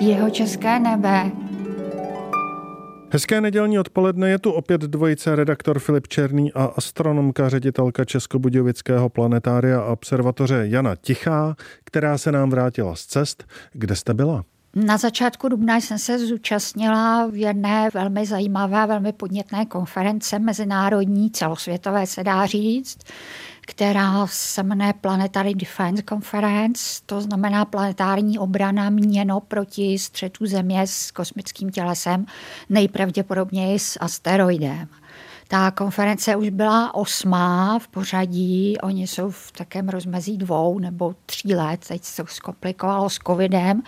Jeho české nebe. Hezké nedělní odpoledne je tu opět dvojice redaktor Filip Černý a astronomka ředitelka Českobudějovického planetária a observatoře Jana Tichá, která se nám vrátila z cest. Kde jste byla? Na začátku dubna jsem se zúčastnila v jedné velmi zajímavé, velmi podnětné konference mezinárodní, celosvětové se dá říct, která se jmenuje Planetary Defense Conference, to znamená planetární obrana měno proti střetu Země s kosmickým tělesem, nejpravděpodobněji s asteroidem. Ta konference už byla osmá v pořadí, oni jsou v takém rozmezí dvou nebo tří let, teď se to zkomplikovalo s covidem.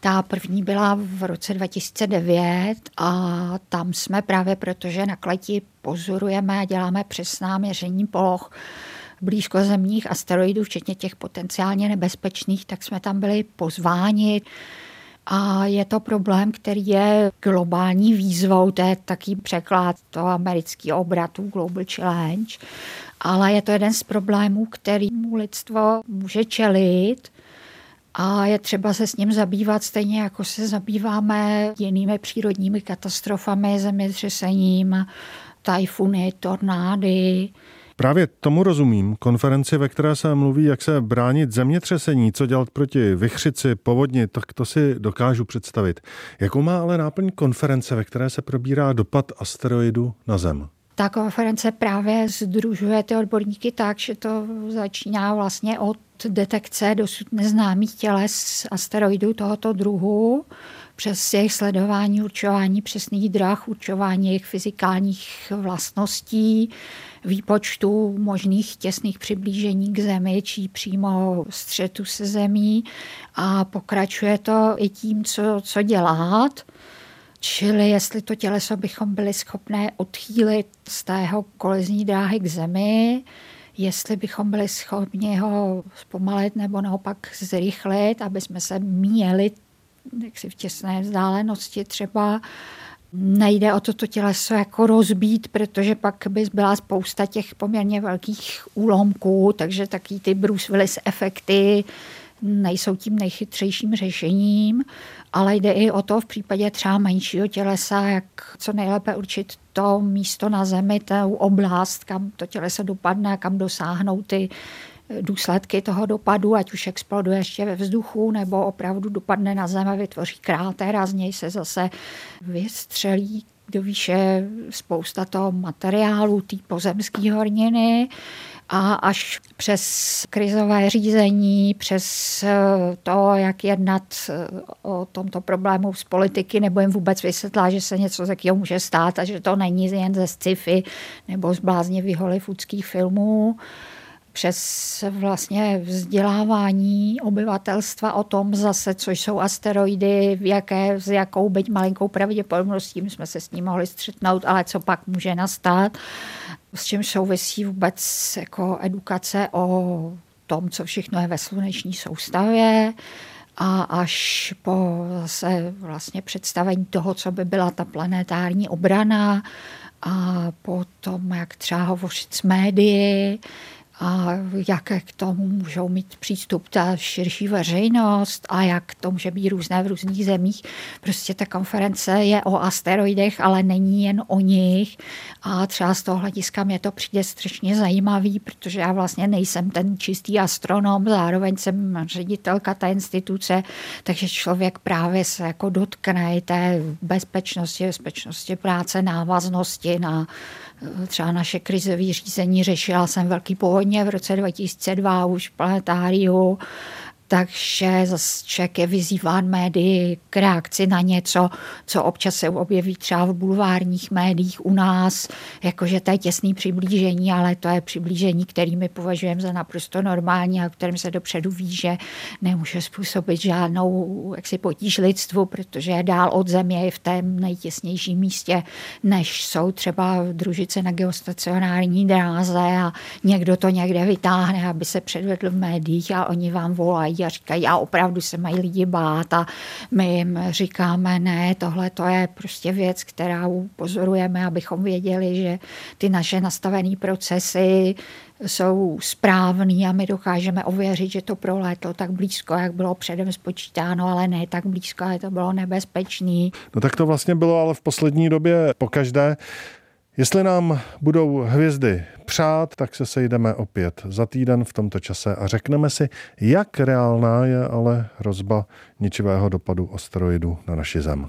Ta první byla v roce 2009 a tam jsme právě protože na kleti pozorujeme a děláme přesná měření poloh blízkozemních asteroidů, včetně těch potenciálně nebezpečných, tak jsme tam byli pozváni. A je to problém, který je globální výzvou, to je taký překlad toho amerického obratu Global Challenge, ale je to jeden z problémů, který mu lidstvo může čelit a je třeba se s ním zabývat stejně, jako se zabýváme jinými přírodními katastrofami, zemětřesením, tajfuny, tornády, Právě tomu rozumím. Konferenci, ve které se mluví, jak se bránit zemětřesení, co dělat proti vychřici, povodni, tak to si dokážu představit. Jakou má ale náplň konference, ve které se probírá dopad asteroidu na Zem? Ta konference právě združuje ty odborníky tak, že to začíná vlastně od detekce dosud neznámých těles asteroidů tohoto druhu, přes jejich sledování, určování přesných drah, určování jejich fyzikálních vlastností, výpočtu možných těsných přiblížení k Zemi či přímo střetu se Zemí a pokračuje to i tím, co, co dělat. Čili jestli to těleso bychom byli schopné odchýlit z tého kolezní dráhy k Zemi, jestli bychom byli schopni ho zpomalit nebo naopak zrychlit, aby jsme se měli jaksi v těsné vzdálenosti třeba. Nejde o toto těleso jako rozbít, protože pak by byla spousta těch poměrně velkých úlomků, takže taky ty Bruce Willis efekty nejsou tím nejchytřejším řešením, ale jde i o to v případě třeba menšího tělesa, jak co nejlépe určit to místo na zemi, tu oblast, kam to těleso dopadne, kam dosáhnou ty důsledky toho dopadu, ať už exploduje ještě ve vzduchu, nebo opravdu dopadne na zem a vytvoří kráter a z něj se zase vystřelí do výše spousta toho materiálu, té pozemské horniny. A až přes krizové řízení, přes eh, to, jak jednat eh, o tomto problému z politiky, nebo jim vůbec vysvětlá, že se něco takového může stát a že to není jen ze sci-fi nebo z bláznivých hollywoodských filmů přes vlastně vzdělávání obyvatelstva o tom zase, co jsou asteroidy, v jaké, s jakou byť malinkou pravděpodobností jsme se s ním mohli střetnout, ale co pak může nastat, s čím souvisí vůbec jako edukace o tom, co všechno je ve sluneční soustavě. A až po zase vlastně představení toho, co by byla ta planetární obrana a potom, jak třeba hovořit s médii, a jak k tomu můžou mít přístup ta širší veřejnost a jak to může být různé v různých zemích. Prostě ta konference je o asteroidech, ale není jen o nich a třeba z toho hlediska mě to přijde strašně zajímavý, protože já vlastně nejsem ten čistý astronom, zároveň jsem ředitelka té instituce, takže člověk právě se jako dotkne té bezpečnosti, bezpečnosti práce, návaznosti na třeba naše krizové řízení řešila jsem velký povodně v roce 2002 už v planetáriu takže zase člověk je vyzýván médii k reakci na něco, co občas se objeví třeba v bulvárních médiích u nás, jakože to je těsný přiblížení, ale to je přiblížení, který my považujeme za naprosto normální a kterým se dopředu ví, že nemůže způsobit žádnou jaksi potíž lidstvu, protože je dál od země je v tom nejtěsnějším místě, než jsou třeba družice na geostacionární dráze a někdo to někde vytáhne, aby se předvedl v médiích a oni vám volají obávají a říkají, a opravdu se mají lidi bát a my jim říkáme, ne, tohle to je prostě věc, kterou pozorujeme, abychom věděli, že ty naše nastavené procesy jsou správný a my dokážeme ověřit, že to prolétlo tak blízko, jak bylo předem spočítáno, ale ne tak blízko, ale to bylo nebezpečný. No tak to vlastně bylo ale v poslední době pokaždé. Jestli nám budou hvězdy přát, tak se sejdeme opět za týden v tomto čase a řekneme si, jak reálná je ale hrozba ničivého dopadu asteroidu na naši Zem.